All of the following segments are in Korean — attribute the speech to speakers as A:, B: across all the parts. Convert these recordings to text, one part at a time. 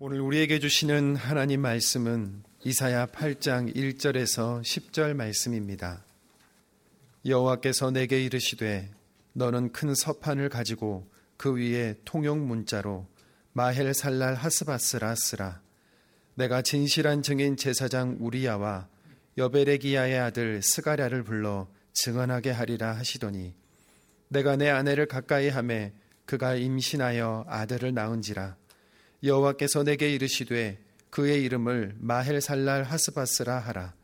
A: 오늘 우리에게 주시는 하나님 말씀은 이사야 8장 1절에서 10절 말씀입니다. 여호와께서 내게 이르시되 너는 큰 서판을 가지고 그 위에 통용 문자로 마헬 살랄 하스바스라 쓰라. 내가 진실한 증인 제사장 우리야와 여베레기야의 아들 스가랴를 불러 증언하게 하리라 하시더니 내가 내 아내를 가까이 함에 그가 임신하여 아들을 낳은지라 여호와께서 내게 이르시되 그의 이름을 마헬살랄 하스바스라 하라.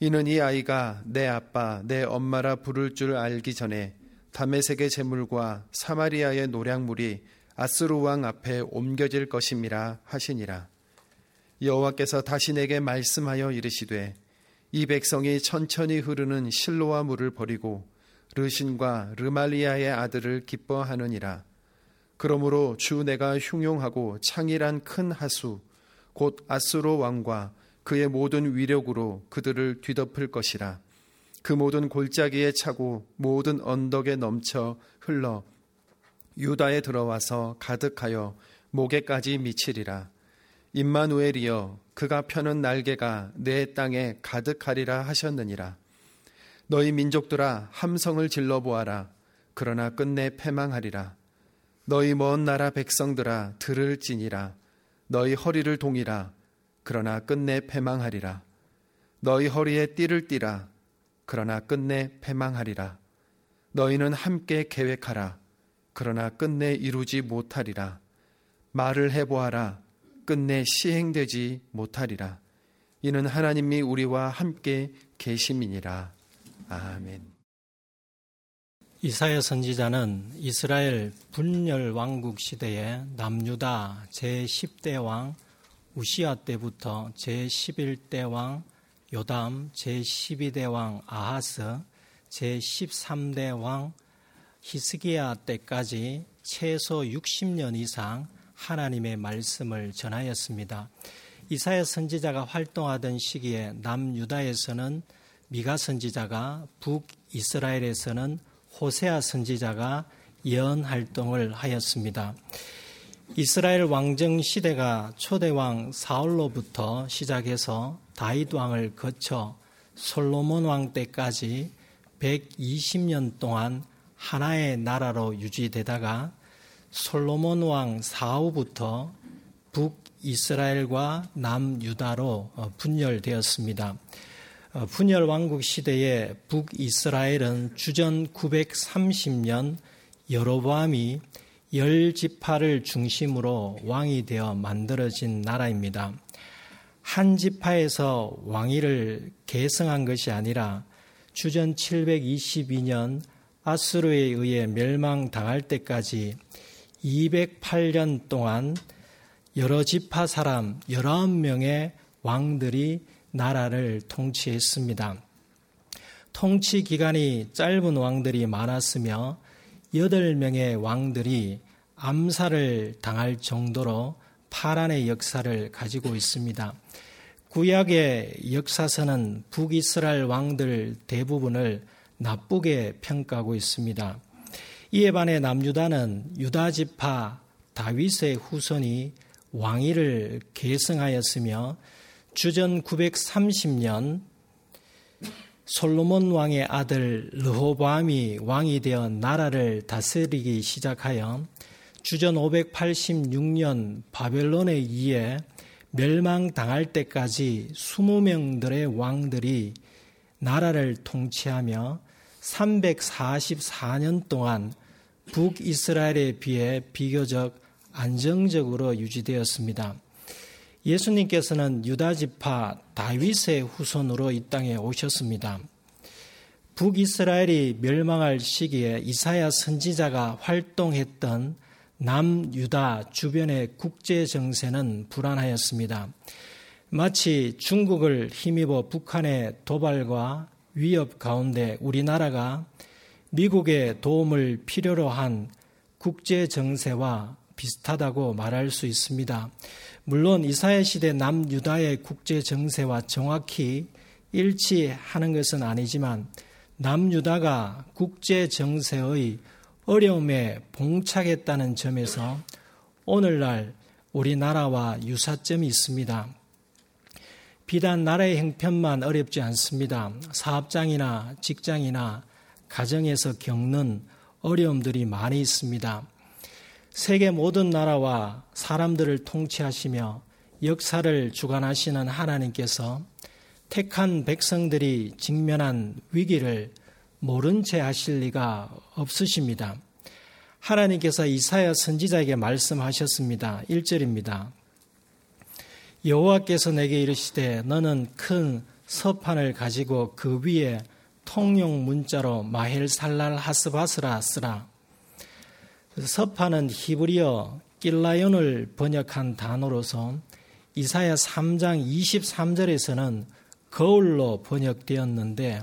A: 이는 이 아이가 내 아빠, 내 엄마라 부를 줄 알기 전에 다메색의 재물과 사마리아의 노량물이 아스루 왕 앞에 옮겨질 것임이라 하시니라. 여호와께서 다시 내게 말씀하여 이르시되 이 백성이 천천히 흐르는 실로와 물을 버리고 르신과 르말리아의 아들을 기뻐하느니라. 그러므로 주 내가 흉용하고 창일한 큰 하수 곧 아스로 왕과 그의 모든 위력으로 그들을 뒤덮을 것이라. 그 모든 골짜기에 차고 모든 언덕에 넘쳐 흘러 유다에 들어와서 가득하여 목에까지 미치리라. 임마누엘이여 그가 펴는 날개가 내 땅에 가득하리라 하셨느니라. 너희 민족들아 함성을 질러 보아라. 그러나 끝내 패망하리라 너희 먼 나라 백성들아 들을지니라. 너희 허리를 동이라. 그러나 끝내 패망하리라. 너희 허리에 띠를 띠라. 그러나 끝내 패망하리라. 너희는 함께 계획하라. 그러나 끝내 이루지 못하리라. 말을 해보아라. 끝내 시행되지 못하리라. 이는 하나님이 우리와 함께 계심이니라. 아멘.
B: 이사야 선지자는 이스라엘 분열 왕국 시대의 남유다 제10대 왕 우시아 때부터 제11대 왕 요담 제12대 왕 아하스 제13대 왕 히스기야 때까지 최소 60년 이상 하나님의 말씀을 전하였습니다. 이사야 선지자가 활동하던 시기에 남유다에서는 미가 선지자가 북이스라엘에서는 호세아 선지자가 예언 활동을 하였습니다. 이스라엘 왕정 시대가 초대왕 사울로부터 시작해서 다윗 왕을 거쳐 솔로몬 왕 때까지 120년 동안 하나의 나라로 유지되다가 솔로몬 왕 사후부터 북 이스라엘과 남 유다로 분열되었습니다. 어, 분열 왕국 시대에 북이스라엘은 주전 930년 여로보암이 열 지파를 중심으로 왕이 되어 만들어진 나라입니다. 한 지파에서 왕위를 계승한 것이 아니라 주전 722년 아수르에 의해 멸망당할 때까지 208년 동안 여러 지파 사람 19명의 왕들이 나라를 통치했습니다. 통치 기간이 짧은 왕들이 많았으며 8명의 왕들이 암살을 당할 정도로 파란의 역사를 가지고 있습니다. 구약의 역사서는 북이스라엘 왕들 대부분을 나쁘게 평가하고 있습니다. 이에 반해 남유다는 유다 지파 다윗의 후손이 왕위를 계승하였으며 주전 930년 솔로몬 왕의 아들 르호보암이 왕이 되어 나라를 다스리기 시작하여 주전 586년 바벨론에 의해 멸망당할 때까지 20명들의 왕들이 나라를 통치하며 344년 동안 북이스라엘에 비해 비교적 안정적으로 유지되었습니다. 예수님께서는 유다 지파 다윗의 후손으로 이 땅에 오셨습니다. 북이스라엘이 멸망할 시기에 이사야 선지자가 활동했던 남유다 주변의 국제 정세는 불안하였습니다. 마치 중국을 힘입어 북한의 도발과 위협 가운데 우리나라가 미국의 도움을 필요로 한 국제 정세와 비슷하다고 말할 수 있습니다. 물론 이사야 시대 남유다의 국제 정세와 정확히 일치하는 것은 아니지만 남유다가 국제 정세의 어려움에 봉착했다는 점에서 오늘날 우리나라와 유사점이 있습니다. 비단 나라의 형편만 어렵지 않습니다. 사업장이나 직장이나 가정에서 겪는 어려움들이 많이 있습니다. 세계 모든 나라와 사람들을 통치하시며 역사를 주관하시는 하나님께서 택한 백성들이 직면한 위기를 모른 채 하실 리가 없으십니다. 하나님께서 이사야 선지자에게 말씀하셨습니다. 1절입니다. 여호와께서 내게 이르시되 너는 큰 서판을 가지고 그 위에 통용 문자로 마헬 살랄 하스바스라 쓰라. 서판은 히브리어 길라연을 번역한 단어로서 이사야 3장 23절에서는 거울로 번역되었는데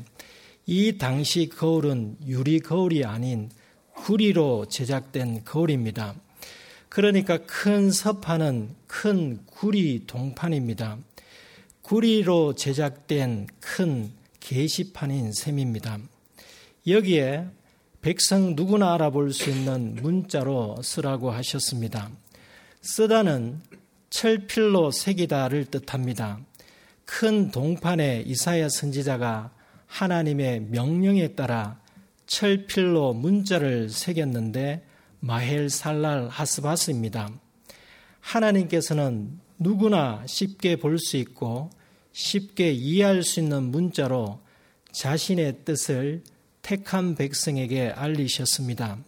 B: 이 당시 거울은 유리 거울이 아닌 구리로 제작된 거울입니다. 그러니까 큰 서판은 큰 구리 동판입니다. 구리로 제작된 큰 게시판인 셈입니다. 여기에 백성 누구나 알아볼 수 있는 문자로 쓰라고 하셨습니다. 쓰다는 철필로 새기다를 뜻합니다. 큰 동판에 이사야 선지자가 하나님의 명령에 따라 철필로 문자를 새겼는데 마헬 살랄 하스바스입니다. 하나님께서는 누구나 쉽게 볼 수 있고 쉽게 이해할 수 있는 문자로 자신의 뜻을 택한 백성에게 알리셨습니다.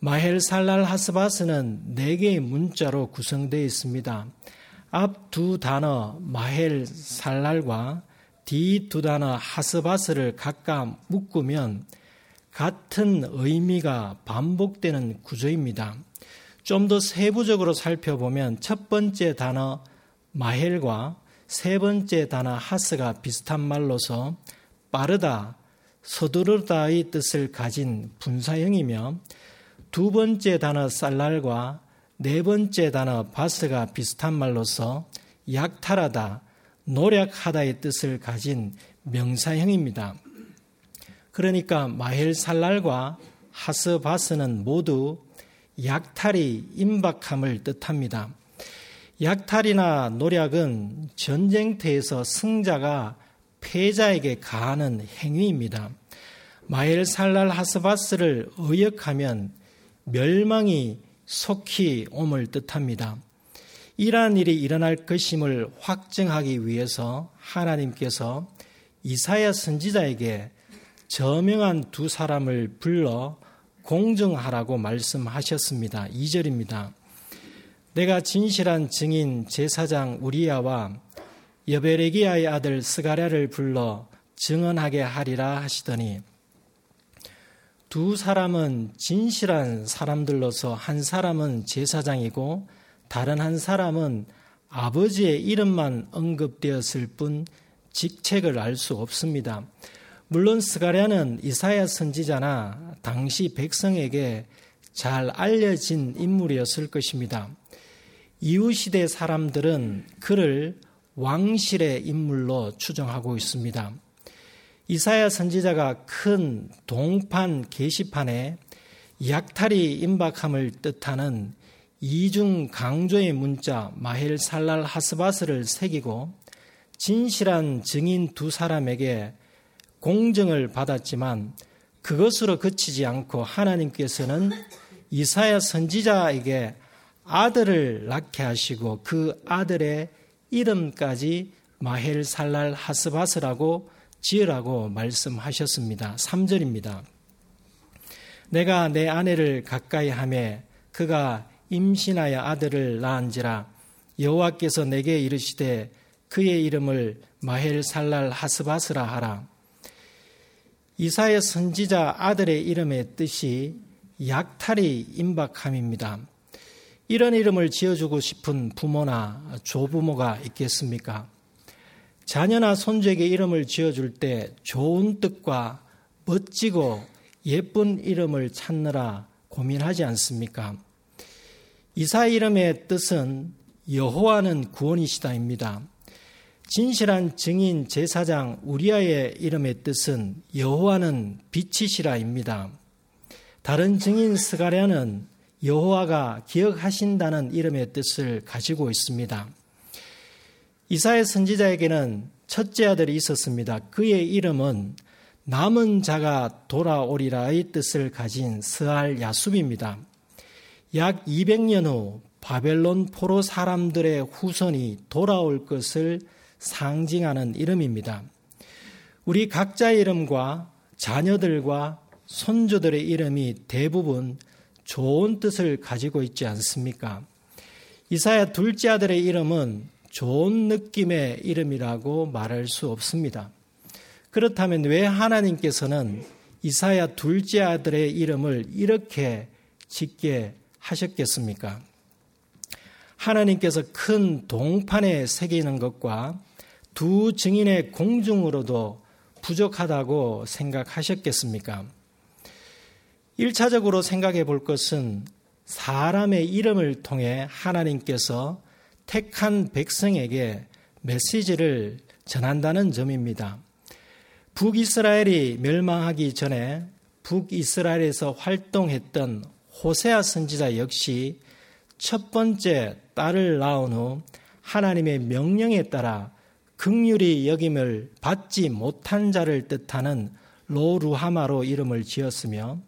B: 마헬 살랄 하스바스는 네 개의 문자로 구성되어 있습니다. 앞 두 단어 마헬 살랄과 뒤 두 단어 하스바스를 각각 묶으면 같은 의미가 반복되는 구조입니다. 좀 더 세부적으로 살펴보면 첫 번째 단어 마헬과 세 번째 단어 하스가 비슷한 말로서 빠르다, 서두르다의 뜻을 가진 분사형이며 두 번째 단어 쌀랄과 네 번째 단어 바스가 비슷한 말로서 약탈하다, 노력하다의 뜻을 가진 명사형입니다. 그러니까 마헬 살랄과 하스 바스는 모두 약탈이 임박함을 뜻합니다. 약탈이나 노력은 전쟁터에서 승자가 패자에게 가하는 행위입니다. 마엘 살랄 하스바스를 의역하면 멸망이 속히 옴을 뜻합니다. 이러한 일이 일어날 것임을 확증하기 위해서 하나님께서 이사야 선지자에게 저명한 두 사람을 불러 공정하라고 말씀하셨습니다. 2절입니다. 내가 진실한 증인 제사장 우리야와 여베레기야의 아들 스가랴를 불러 증언하게 하리라 하시더니 두 사람은 진실한 사람들로서 한 사람은 제사장이고 다른 한 사람은 아버지의 이름만 언급되었을 뿐 직책을 알 수 없습니다. 물론 스가랴는 이사야 선지자나 당시 백성에게 잘 알려진 인물이었을 것입니다. 이후 시대 사람들은 그를 왕실의 인물로 추정하고 있습니다. 이사야 선지자가 큰 동판 게시판에 약탈이 임박함을 뜻하는 이중 강조의 문자 마헬 살랄 하스바스를 새기고 진실한 증인 두 사람에게 공정을 받았지만 그것으로 그치지 않고 하나님께서는 이사야 선지자에게 아들을 낳게 하시고 그 아들의 이름까지 마헬 살랄 하스바스라고 지으라고 말씀하셨습니다. 3절입니다. 내가 내 아내를 가까이 하매 그가 임신하여 아들을 낳은지라 여호와께서 내게 이르시되 그의 이름을 마헬 살랄 하스바스라 하라. 이사의 선지자 아들의 이름의 뜻이 약탈이 임박함입니다. 이런 이름을 지어주고 싶은 부모나 조부모가 있겠습니까? 자녀나 손주에게 이름을 지어줄 때 좋은 뜻과 멋지고 예쁜 이름을 찾느라 고민하지 않습니까? 이사 이름의 뜻은 여호와는 구원이시다입니다. 진실한 증인 제사장 우리아의 이름의 뜻은 여호와는 빛이시라입니다. 다른 증인 스가랴는 여호와가 기억하신다는 이름의 뜻을 가지고 있습니다. 이사의 선지자에게는 첫째 아들이 있었습니다. 그의 이름은 남은 자가 돌아오리라의 뜻을 가진 스알 야숲입니다. 약 200년 후 바벨론 포로 사람들의 후손이 돌아올 것을 상징하는 이름입니다. 우리 각자의 이름과 자녀들과 손주들의 이름이 대부분 좋은 뜻을 가지고 있지 않습니까? 이사야 둘째 아들의 이름은 좋은 느낌의 이름이라고 말할 수 없습니다. 그렇다면 왜 하나님께서는 이사야 둘째 아들의 이름을 이렇게 짓게 하셨겠습니까? 하나님께서 큰 동판에 새기는 것과 두 증인의 공중으로도 부족하다고 생각하셨겠습니까? 1차적으로 생각해 볼 것은 사람의 이름을 통해 하나님께서 택한 백성에게 메시지를 전한다는 점입니다. 북이스라엘이 멸망하기 전에 북이스라엘에서 활동했던 호세아 선지자 역시 첫 번째 딸을 낳은 후 하나님의 명령에 따라 극률이 여김을 받지 못한 자를 뜻하는 로루하마로 이름을 지었으며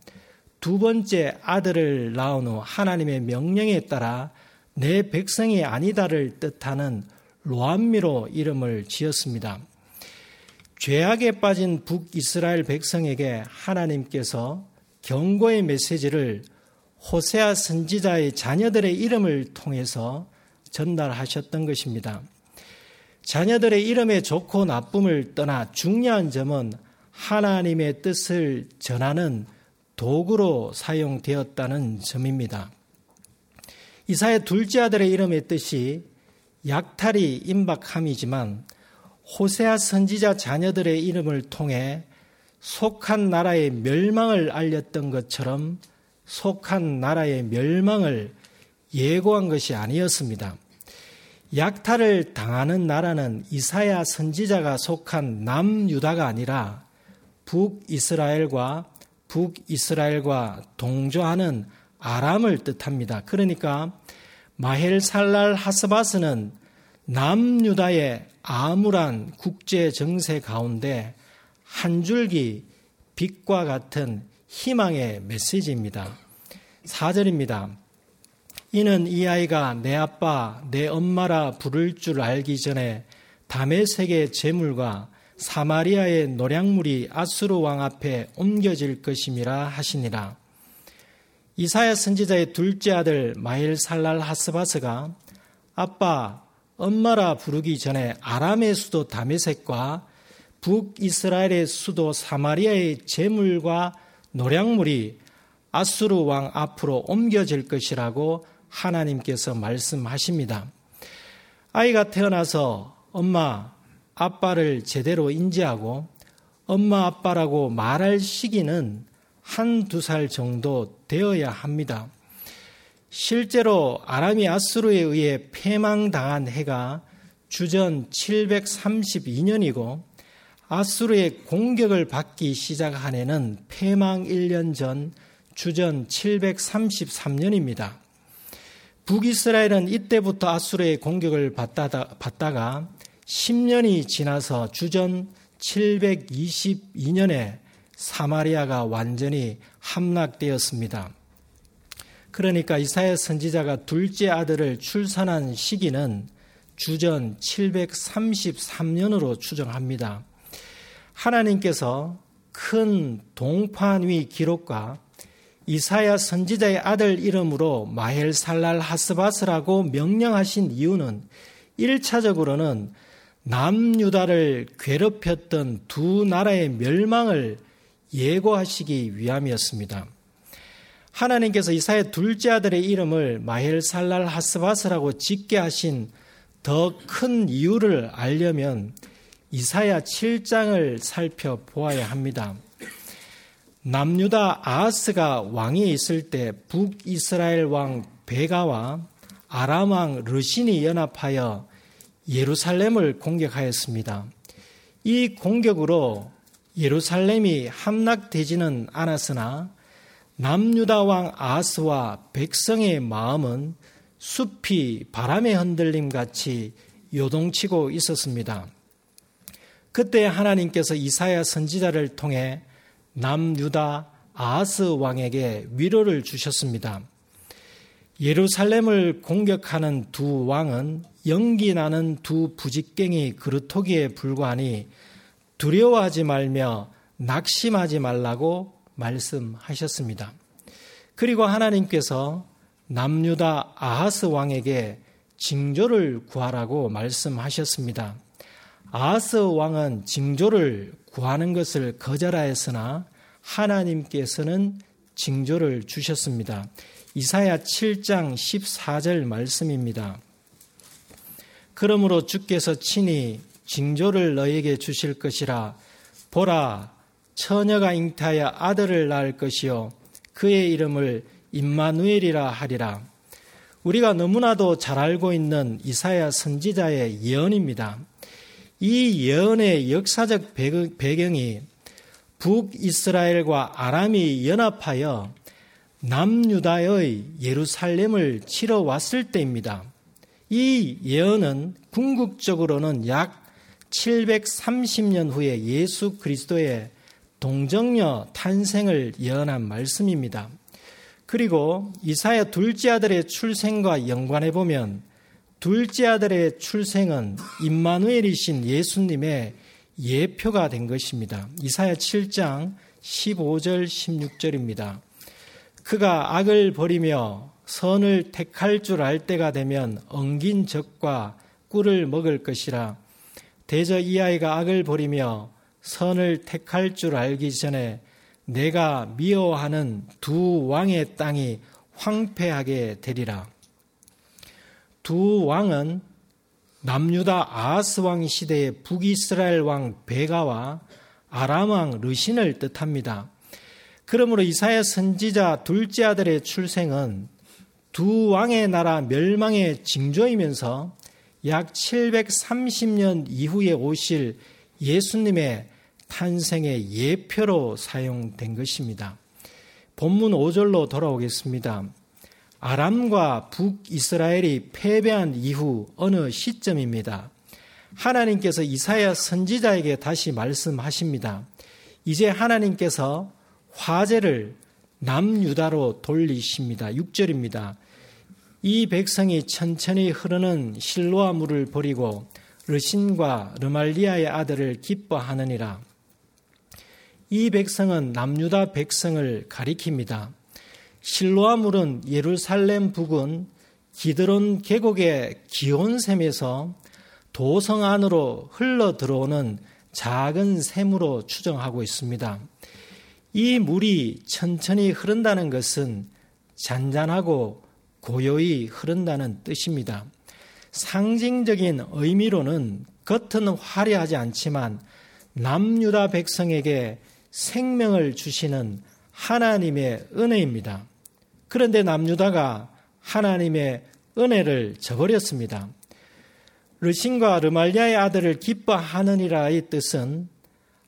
B: 두 번째 아들을 낳은 후 하나님의 명령에 따라 내 백성이 아니다를 뜻하는 로암미로 이름을 지었습니다. 죄악에 빠진 북이스라엘 백성에게 하나님께서 경고의 메시지를 호세아 선지자의 자녀들의 이름을 통해서 전달하셨던 것입니다. 자녀들의 이름의 좋고 나쁨을 떠나 중요한 점은 하나님의 뜻을 전하는 도구로 사용되었다는 점입니다. 이사의 둘째 아들의 이름의 뜻이 약탈이 임박함이지만 호세아 선지자 자녀들의 이름을 통해 속한 나라의 멸망을 알렸던 것처럼 속한 나라의 멸망을 예고한 것이 아니었습니다. 약탈을 당하는 나라는 이사야 선지자가 속한 남유다가 아니라 북이스라엘과 북이스라엘과 동조하는 아람을 뜻합니다. 그러니까 마헬살랄 하스바스는 남유다의 암울한 국제 정세 가운데 한 줄기 빛과 같은 희망의 메시지입니다. 4절입니다. 이는 이 아이가 내 아빠, 내 엄마라 부를 줄 알기 전에 담의색의 재물과 사마리아의 노량물이 아수르 왕 앞에 옮겨질 것임이라 하시니라. 이사야 선지자의 둘째 아들 마일 살랄 하스바스가 아빠, 엄마라 부르기 전에 아람의 수도 다메섹과 북이스라엘의 수도 사마리아의 재물과 노량물이 아수르 왕 앞으로 옮겨질 것이라고 하나님께서 말씀하십니다. 아이가 태어나서 엄마, 아빠를 제대로 인지하고 엄마 아빠라고 말할 시기는 한두 살 정도 되어야 합니다. 실제로 아람이 아수르에 의해 패망당한 해가 주전 732년이고 아수르의 공격을 받기 시작한 해는 패망 1년 전 주전 733년입니다. 북이스라엘은 이때부터 아수르의 공격을 받다가 10년이 지나서 주전 722년에 사마리아가 완전히 함락되었습니다. 그러니까 이사야 선지자가 둘째 아들을 출산한 시기는 주전 733년으로 추정합니다. 하나님께서 큰 동판 위 기록과 이사야 선지자의 아들 이름으로 마헬살랄 하스바스라고 명령하신 이유는 1차적으로는 남유다를 괴롭혔던 두 나라의 멸망을 예고하시기 위함이었습니다. 하나님께서 이사의 둘째 아들의 이름을 마헬살랄 하스바스라고 짓게 하신 더 큰 이유를 알려면 이사야 7장을 살펴보아야 합니다. 남유다 아하스가 왕이 있을 때 북이스라엘 왕 베가와 아람 왕 르신이 연합하여 예루살렘을 공격하였습니다. 이 공격으로 예루살렘이 함락되지는 않았으나 남유다 왕 아스와 백성의 마음은 숲이 바람의 흔들림 같이 요동치고 있었습니다. 그때 하나님께서 이사야 선지자를 통해 남유다 아하스 왕에게 위로를 주셨습니다. 예루살렘을 공격하는 두 왕은 연기 나는 두 부직갱이 그루터기에 불과하니 두려워하지 말며 낙심하지 말라고 말씀하셨습니다. 그리고 하나님께서 남유다 아하스 왕에게 징조를 구하라고 말씀하셨습니다. 아하스 왕은 징조를 구하는 것을 거절하였으나 하나님께서는 징조를 주셨습니다. 이사야 7장 14절 말씀입니다. 그러므로 주께서 친히 징조를 너에게 주실 것이라 보라 처녀가 잉타하여 아들을 낳을 것이요 그의 이름을 임마누엘이라 하리라. 우리가 너무나도 잘 알고 있는 이사야 선지자의 예언입니다. 이 예언의 역사적 배경이 북이스라엘과 아람이 연합하여 남유다의 예루살렘을 치러 왔을 때입니다. 이 예언은 궁극적으로는 약 730년 후에 예수 그리스도의 동정녀 탄생을 예언한 말씀입니다. 그리고 이사야 둘째 아들의 출생과 연관해 보면 둘째 아들의 출생은 임마누엘이신 예수님의 예표가 된 것입니다. 이사야 7장 15절 16절입니다. 그가 악을 버리며 선을 택할 줄 알 때가 되면 엉긴 적과 꿀을 먹을 것이라 대저 이 아이가 악을 버리며 선을 택할 줄 알기 전에 내가 미워하는 두 왕의 땅이 황폐하게 되리라. 두 왕은 남유다 아하스 왕 시대의 북이스라엘 왕 베가와 아람 왕 르신을 뜻합니다. 그러므로 이사야 선지자 둘째 아들의 출생은 두 왕의 나라 멸망의 징조이면서 약 730년 이후에 오실 예수님의 탄생의 예표로 사용된 것입니다. 본문 5절로 돌아오겠습니다. 아람과 북이스라엘이 패배한 이후 어느 시점입니다. 하나님께서 이사야 선지자에게 다시 말씀하십니다. 이제 하나님께서 화제를 남유다로 돌리십니다. 6절입니다. 이 백성이 천천히 흐르는 실로아 물을 버리고 르신과 르말리아의 아들을 기뻐하느니라. 이 백성은 남유다 백성을 가리킵니다. 실로아 물은 예루살렘 부근 기드론 계곡의 기온샘에서 도성 안으로 흘러 들어오는 작은 샘으로 추정하고 있습니다. 이 물이 천천히 흐른다는 것은 잔잔하고 고요히 흐른다는 뜻입니다. 상징적인 의미로는 겉은 화려하지 않지만 남유다 백성에게 생명을 주시는 하나님의 은혜입니다. 그런데 남유다가 하나님의 은혜를 저버렸습니다. 르신과 르말리아의 아들을 기뻐하느니라의 뜻은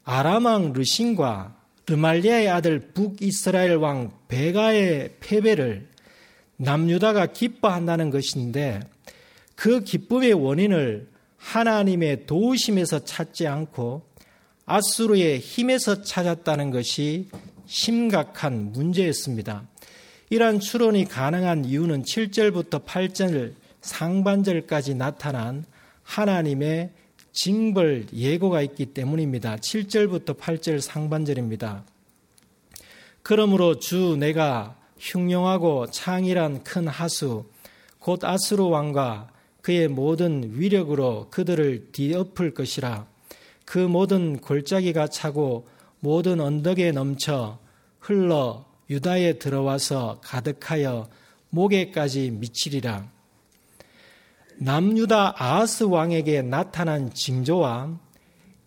B: 아람왕 르신과 르말리아의 아들 북이스라엘 왕 베가의 패배를 남유다가 기뻐한다는 것인데 그 기쁨의 원인을 하나님의 도우심에서 찾지 않고 아수르의 힘에서 찾았다는 것이 심각한 문제였습니다. 이러한 추론이 가능한 이유는 7절부터 8절 상반절까지 나타난 하나님의 징벌 예고가 있기 때문입니다. 7절부터 8절 상반절입니다. 그러므로 주 내가 흉용하고 창이란 큰 하수 곧 아스로 왕과 그의 모든 위력으로 그들을 뒤엎을 것이라 그 모든 골짜기가 차고 모든 언덕에 넘쳐 흘러 유다에 들어와서 가득하여 목에까지 미치리라. 남유다 아하스 왕에게 나타난 징조와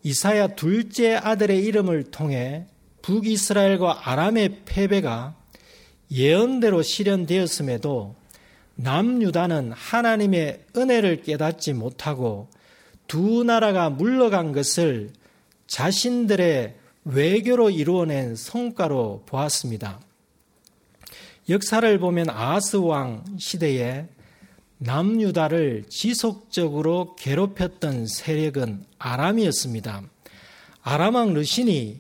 B: 이사야 둘째 아들의 이름을 통해 북이스라엘과 아람의 패배가 예언대로 실현되었음에도 남유다는 하나님의 은혜를 깨닫지 못하고 두 나라가 물러간 것을 자신들의 외교로 이루어낸 성과로 보았습니다. 역사를 보면 아하스 왕 시대에 남유다를 지속적으로 괴롭혔던 세력은 아람이었습니다. 아람 왕 르신이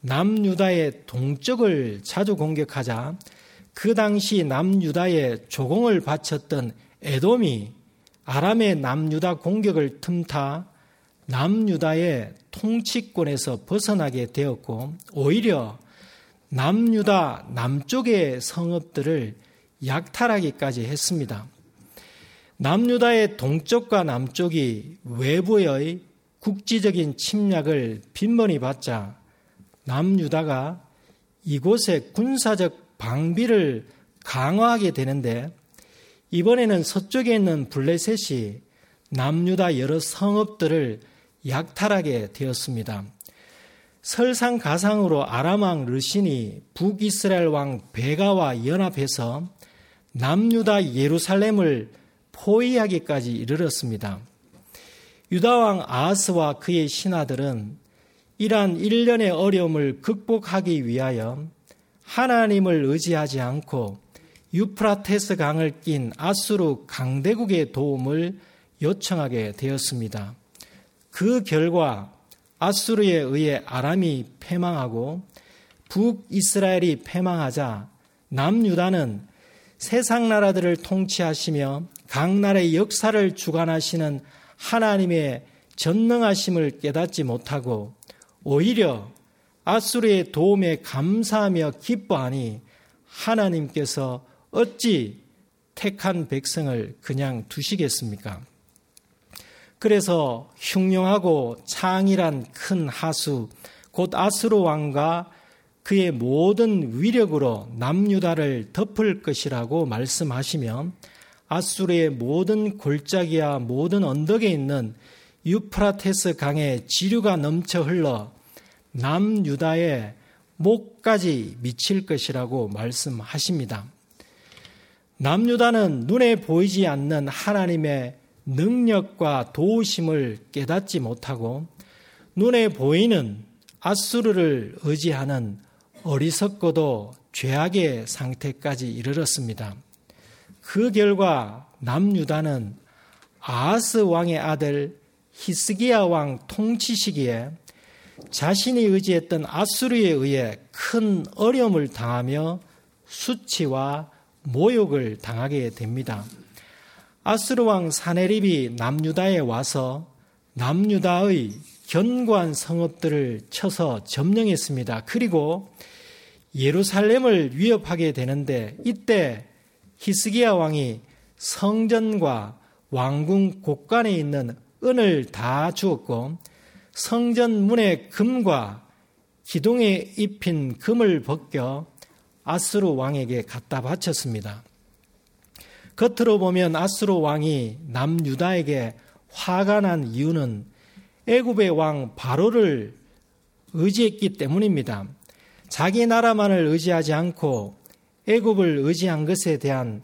B: 남유다의 동쪽을 자주 공격하자 그 당시 남유다에 조공을 바쳤던 에돔이 아람의 남유다 공격을 틈타 남유다의 통치권에서 벗어나게 되었고 오히려 남유다 남쪽의 성읍들을 약탈하기까지 했습니다. 남유다의 동쪽과 남쪽이 외부의 국지적인 침략을 빈번히 받자 남유다가 이곳에 군사적 방비를 강화하게 되는데 이번에는 서쪽에 있는 블레셋이 남유다 여러 성읍들을 약탈하게 되었습니다. 설상가상으로 아람왕 르신이 북이스라엘 왕 베가와 연합해서 남유다 예루살렘을 포위하기까지 이르렀습니다. 유다왕 아하스와 그의 신하들은 이러한 일련의 어려움을 극복하기 위하여 하나님을 의지하지 않고 유프라테스 강을 낀 아수르 강대국의 도움을 요청하게 되었습니다. 그 결과 아수르에 의해 아람이 패망하고 북이스라엘이 패망하자 남유다는 세상 나라들을 통치하시며 각 나라의 역사를 주관하시는 하나님의 전능하심을 깨닫지 못하고 오히려 아수르의 도움에 감사하며 기뻐하니 하나님께서 어찌 택한 백성을 그냥 두시겠습니까? 그래서 흉룡하고 창이란 큰 하수, 곧 아수르 왕과 그의 모든 위력으로 남유다를 덮을 것이라고 말씀하시며 아수르의 모든 골짜기와 모든 언덕에 있는 유프라테스 강에 지류가 넘쳐 흘러 남유다의 목까지 미칠 것이라고 말씀하십니다. 남유다는 눈에 보이지 않는 하나님의 능력과 도우심을 깨닫지 못하고 눈에 보이는 아수르를 의지하는 어리석고도 죄악의 상태까지 이르렀습니다. 그 결과 남유다는 아하스 왕의 아들 히스기야 왕 통치 시기에 자신이 의지했던 아수르에 의해 큰 어려움을 당하며 수치와 모욕을 당하게 됩니다. 아스르 왕 사네립이 남유다에 와서 남유다의 견고한 성읍들을 쳐서 점령했습니다. 그리고 예루살렘을 위협하게 되는데 이때 히스기야 왕이 성전과 왕궁 곳간에 있는 은을 다 주었고 성전 문의 금과 기둥에 입힌 금을 벗겨 아스루 왕에게 갖다 바쳤습니다. 겉으로 보면 아스루 왕이 남유다에게 화가 난 이유는 애굽의 왕 바로를 의지했기 때문입니다. 자기 나라만을 의지하지 않고 애굽을 의지한 것에 대한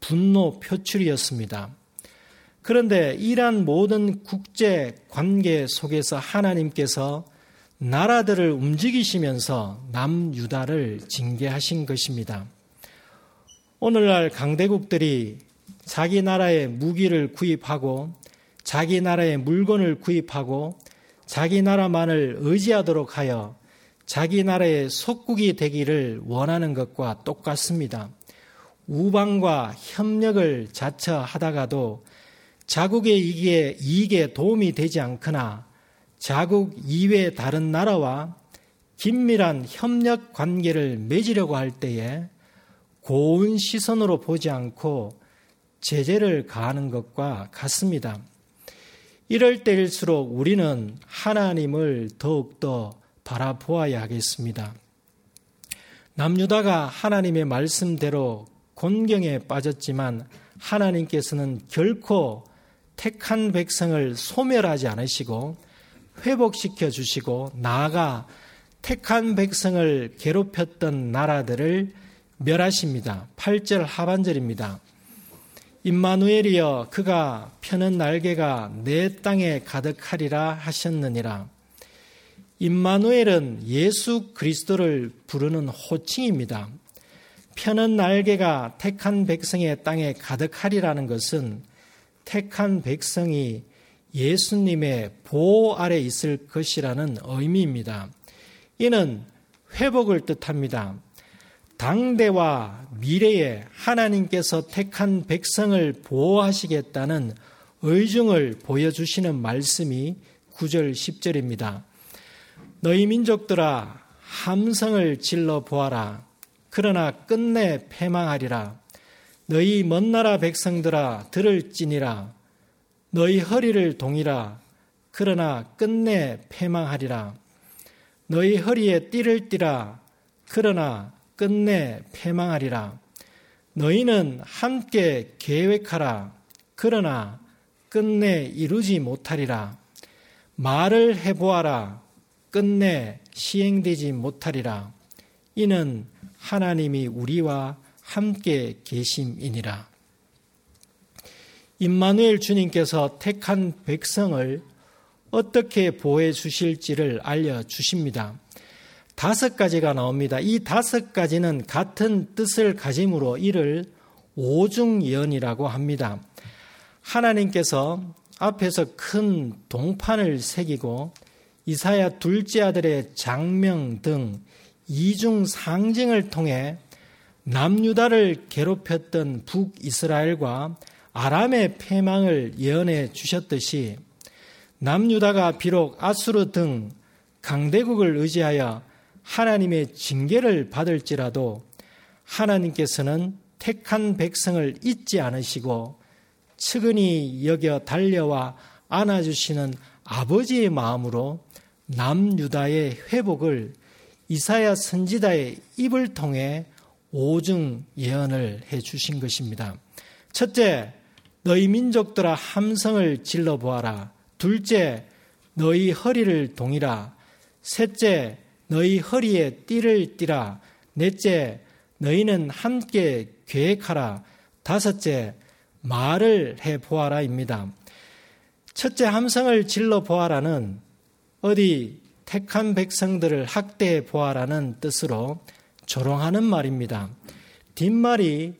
B: 분노 표출이었습니다. 그런데 이러한 모든 국제 관계 속에서 하나님께서 나라들을 움직이시면서 남유다를 징계하신 것입니다. 오늘날 강대국들이 자기 나라의 무기를 구입하고 자기 나라의 물건을 구입하고 자기 나라만을 의지하도록 하여 자기 나라의 속국이 되기를 원하는 것과 똑같습니다. 우방과 협력을 자처하다가도 자국의 이익에, 이익에 도움이 되지 않거나 자국 이외 다른 나라와 긴밀한 협력 관계를 맺으려고 할 때에 고운 시선으로 보지 않고 제재를 가하는 것과 같습니다. 이럴 때일수록 우리는 하나님을 더욱더 바라보아야 하겠습니다. 남유다가 하나님의 말씀대로 곤경에 빠졌지만 하나님께서는 결코 택한 백성을 소멸하지 않으시고 회복시켜 주시고 나아가 택한 백성을 괴롭혔던 나라들을 멸하십니다. 8절 하반절입니다. 임마누엘이여 그가 펴는 날개가 내 땅에 가득하리라 하셨느니라. 임마누엘은 예수 그리스도를 부르는 호칭입니다. 펴는 날개가 택한 백성의 땅에 가득하리라는 것은 택한 백성이 예수님의 보호 아래 있을 것이라는 의미입니다. 이는 회복을 뜻합니다. 당대와 미래에 하나님께서 택한 백성을 보호하시겠다는 의중을 보여주시는 말씀이 9절 10절입니다. 너희 민족들아 함성을 질러 보아라. 그러나 끝내 패망하리라. 너희 먼 나라 백성들아 들을지니라. 너희 허리를 동이라. 그러나 끝내 패망하리라. 너희 허리에 띠를 띠라. 그러나 끝내 패망하리라. 너희는 함께 계획하라. 그러나 끝내 이루지 못하리라. 말을 해보아라. 끝내 시행되지 못하리라. 이는 하나님이 우리와 함께 계심이니라. 임마누엘 주님께서 택한 백성을 어떻게 보호해 주실지를 알려 주십니다. 다섯 가지가 나옵니다. 이 다섯 가지는 같은 뜻을 가짐으로 이를 오중연이라고 합니다. 하나님께서 앞에서 큰 동판을 새기고 이사야 둘째 아들의 장명 등 이중 상징을 통해 남유다를 괴롭혔던 북이스라엘과 아람의 패망을 예언해 주셨듯이 남유다가 비록 아수르 등 강대국을 의지하여 하나님의 징계를 받을지라도 하나님께서는 택한 백성을 잊지 않으시고 측은히 여겨 달려와 안아주시는 아버지의 마음으로 남유다의 회복을 이사야 선지자의 입을 통해 오중 예언을 해 주신 것입니다. 첫째, 너희 민족들아 함성을 질러 보아라. 둘째, 너희 허리를 동이라. 셋째, 너희 허리에 띠를 띠라. 넷째, 너희는 함께 계획하라. 다섯째, 말을 해 보아라입니다. 첫째 함성을 질러 보아라는 어디 택한 백성들을 학대해 보아라는 뜻으로 조롱하는 말입니다. 뒷말이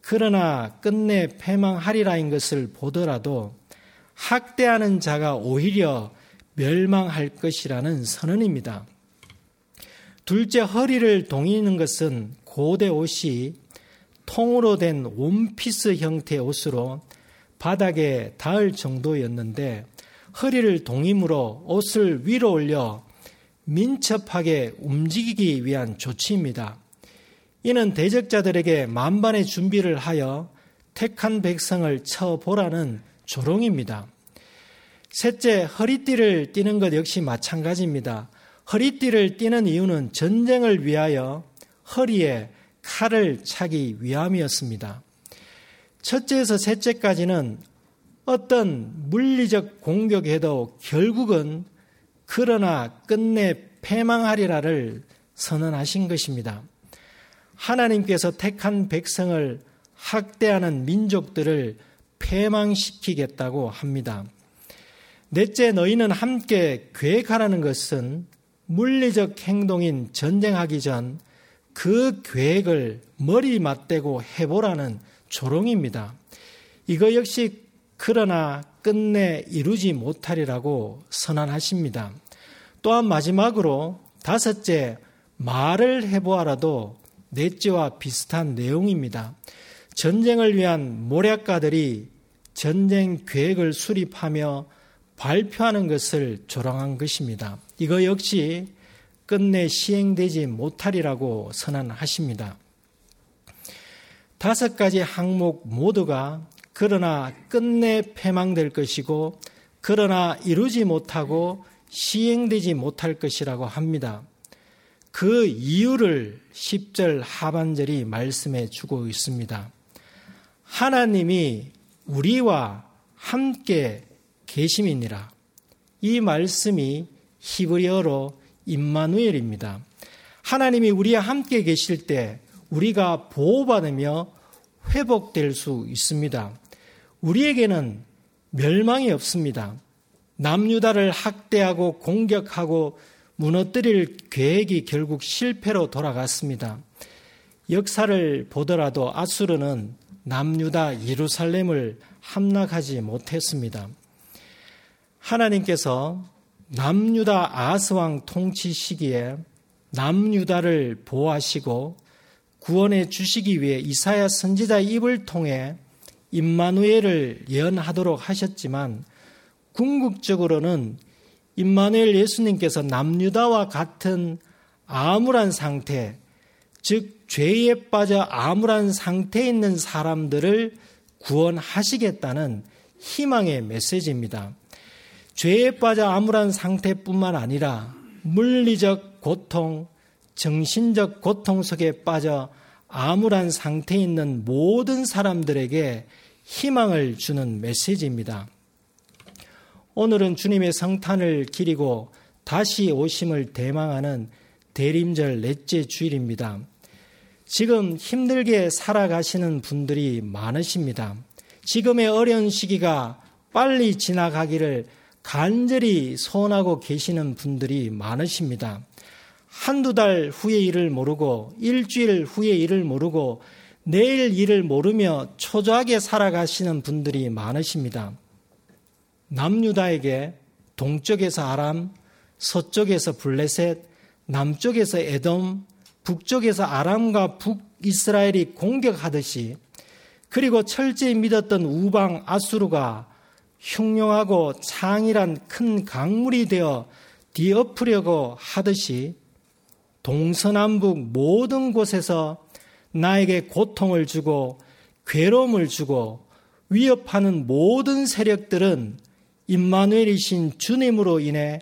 B: 그러나 끝내 패망하리라인 것을 보더라도 학대하는 자가 오히려 멸망할 것이라는 선언입니다. 둘째 허리를 동이는 것은 고대 옷이 통으로 된 원피스 형태의 옷으로 바닥에 닿을 정도였는데 허리를 동임으로 옷을 위로 올려 민첩하게 움직이기 위한 조치입니다. 이는 대적자들에게 만반의 준비를 하여 택한 백성을 쳐보라는 조롱입니다. 셋째, 허리띠를 띠는 것 역시 마찬가지입니다. 허리띠를 띠는 이유는 전쟁을 위하여 허리에 칼을 차기 위함이었습니다. 첫째에서 셋째까지는 어떤 물리적 공격에도 결국은 그러나 끝내 패망하리라를 선언하신 것입니다. 하나님께서 택한 백성을 학대하는 민족들을 패망시키겠다고 합니다. 넷째, 너희는 함께 계획하라는 것은 물리적 행동인 전쟁하기 전 그 계획을 머리 맞대고 해보라는 조롱입니다. 이거 역시 그러나 끝내 이루지 못하리라고 선언하십니다. 또한 마지막으로 다섯째, 말을 해보아라도 넷째와 비슷한 내용입니다. 전쟁을 위한 모략가들이 전쟁 계획을 수립하며 발표하는 것을 조롱한 것입니다. 이거 역시 끝내 시행되지 못하리라고 선언하십니다. 다섯 가지 항목 모두가 그러나 끝내 패망될 것이고 그러나 이루지 못하고 시행되지 못할 것이라고 합니다. 그 이유를 10절 하반절이 말씀해 주고 있습니다. 하나님이 우리와 함께 계심이니라. 이 말씀이 히브리어로 임마누엘입니다. 하나님이 우리와 함께 계실 때 우리가 보호받으며 회복될 수 있습니다. 우리에게는 멸망이 없습니다. 남유다를 학대하고 공격하고 무너뜨릴 계획이 결국 실패로 돌아갔습니다. 역사를 보더라도 아수르는 남유다 예루살렘을 함락하지 못했습니다. 하나님께서 남유다 아스왕 통치 시기에 남유다를 보호하시고 구원해 주시기 위해 이사야 선지자의 입을 통해 임마누엘을 예언하도록 하셨지만 궁극적으로는 임마누엘 예수님께서 남유다와 같은 암울한 상태, 즉 죄에 빠져 암울한 상태에 있는 사람들을 구원하시겠다는 희망의 메시지입니다. 죄에 빠져 암울한 상태뿐만 아니라 물리적 고통, 정신적 고통 속에 빠져 암울한 상태에 있는 모든 사람들에게 희망을 주는 메시지입니다. 오늘은 주님의 성탄을 기리고 다시 오심을 대망하는 대림절 넷째 주일입니다. 지금 힘들게 살아가시는 분들이 많으십니다. 지금의 어려운 시기가 빨리 지나가기를 간절히 소원하고 계시는 분들이 많으십니다. 한두 달 후의 일을 모르고 일주일 후의 일을 모르고 내일 일을 모르며 초조하게 살아가시는 분들이 많으십니다. 남유다에게 동쪽에서 아람, 서쪽에서 블레셋, 남쪽에서 에돔, 북쪽에서 아람과 북이스라엘이 공격하듯이 그리고 철저히 믿었던 우방 아수르가 흉용하고 창이란 큰 강물이 되어 뒤엎으려고 하듯이 동서남북 모든 곳에서 나에게 고통을 주고 괴로움을 주고 위협하는 모든 세력들은 임마누엘이신 주님으로 인해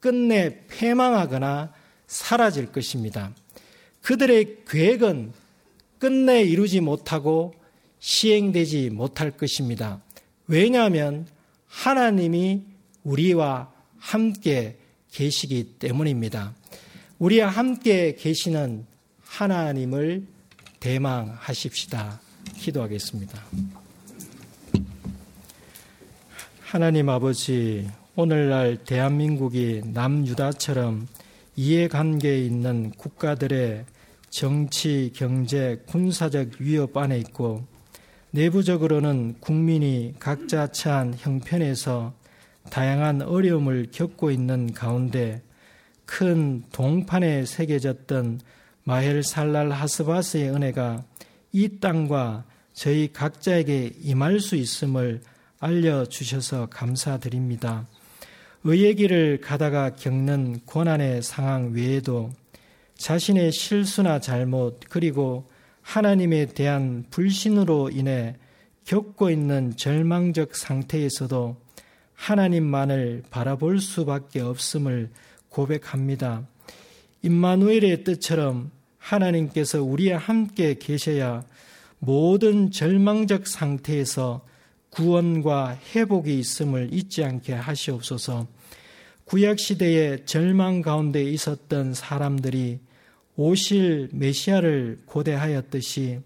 B: 끝내 패망하거나 사라질 것입니다. 그들의 계획은 끝내 이루지 못하고 시행되지 못할 것입니다. 왜냐하면 하나님이 우리와 함께 계시기 때문입니다. 우리와 함께 계시는 하나님을 대망하십시다. 기도하겠습니다. 하나님 아버지, 오늘날 대한민국이 남유다처럼 이해관계에 있는 국가들의 정치, 경제, 군사적 위협 안에 있고 내부적으로는 국민이 각자 처한 형편에서 다양한 어려움을 겪고 있는 가운데 큰 동판에 새겨졌던 마헬 살랄 하스바스의 은혜가 이 땅과 저희 각자에게 임할 수 있음을 알려주셔서 감사드립니다. 의의 길을 가다가 겪는 고난의 상황 외에도 자신의 실수나 잘못 그리고 하나님에 대한 불신으로 인해 겪고 있는 절망적 상태에서도 하나님만을 바라볼 수밖에 없음을 고백합니다. 임마누엘의 뜻처럼 하나님께서 우리와 함께 계셔야 모든 절망적 상태에서 구원과 회복이 있음을 잊지 않게 하시옵소서. 구약 시대의 절망 가운데 있었던 사람들이 오실 메시아를 고대하였듯이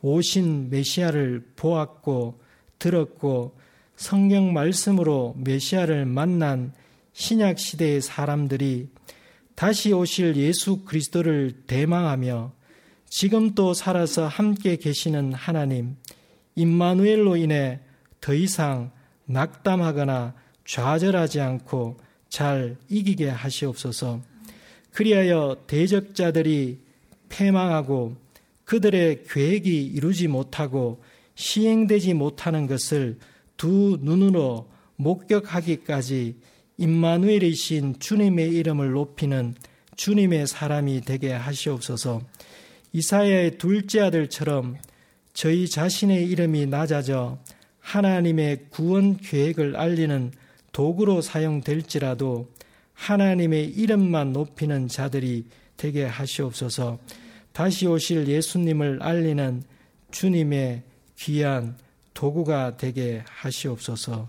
B: 오신 메시아를 보았고 들었고 성경 말씀으로 메시아를 만난 신약 시대의 사람들이 다시 오실 예수 그리스도를 대망하며 지금 또 살아서 함께 계시는 하나님 임마누엘로 인해 더 이상 낙담하거나 좌절하지 않고 잘 이기게 하시옵소서. 그리하여 대적자들이 패망하고 그들의 계획이 이루지 못하고 시행되지 못하는 것을 두 눈으로 목격하기까지 임마누엘이신 주님의 이름을 높이는 주님의 사람이 되게 하시옵소서. 이사야의 둘째 아들처럼 저희 자신의 이름이 낮아져 하나님의 구원 계획을 알리는 도구로 사용될지라도 하나님의 이름만 높이는 자들이 되게 하시옵소서. 다시 오실 예수님을 알리는 주님의 귀한 도구가 되게 하시옵소서.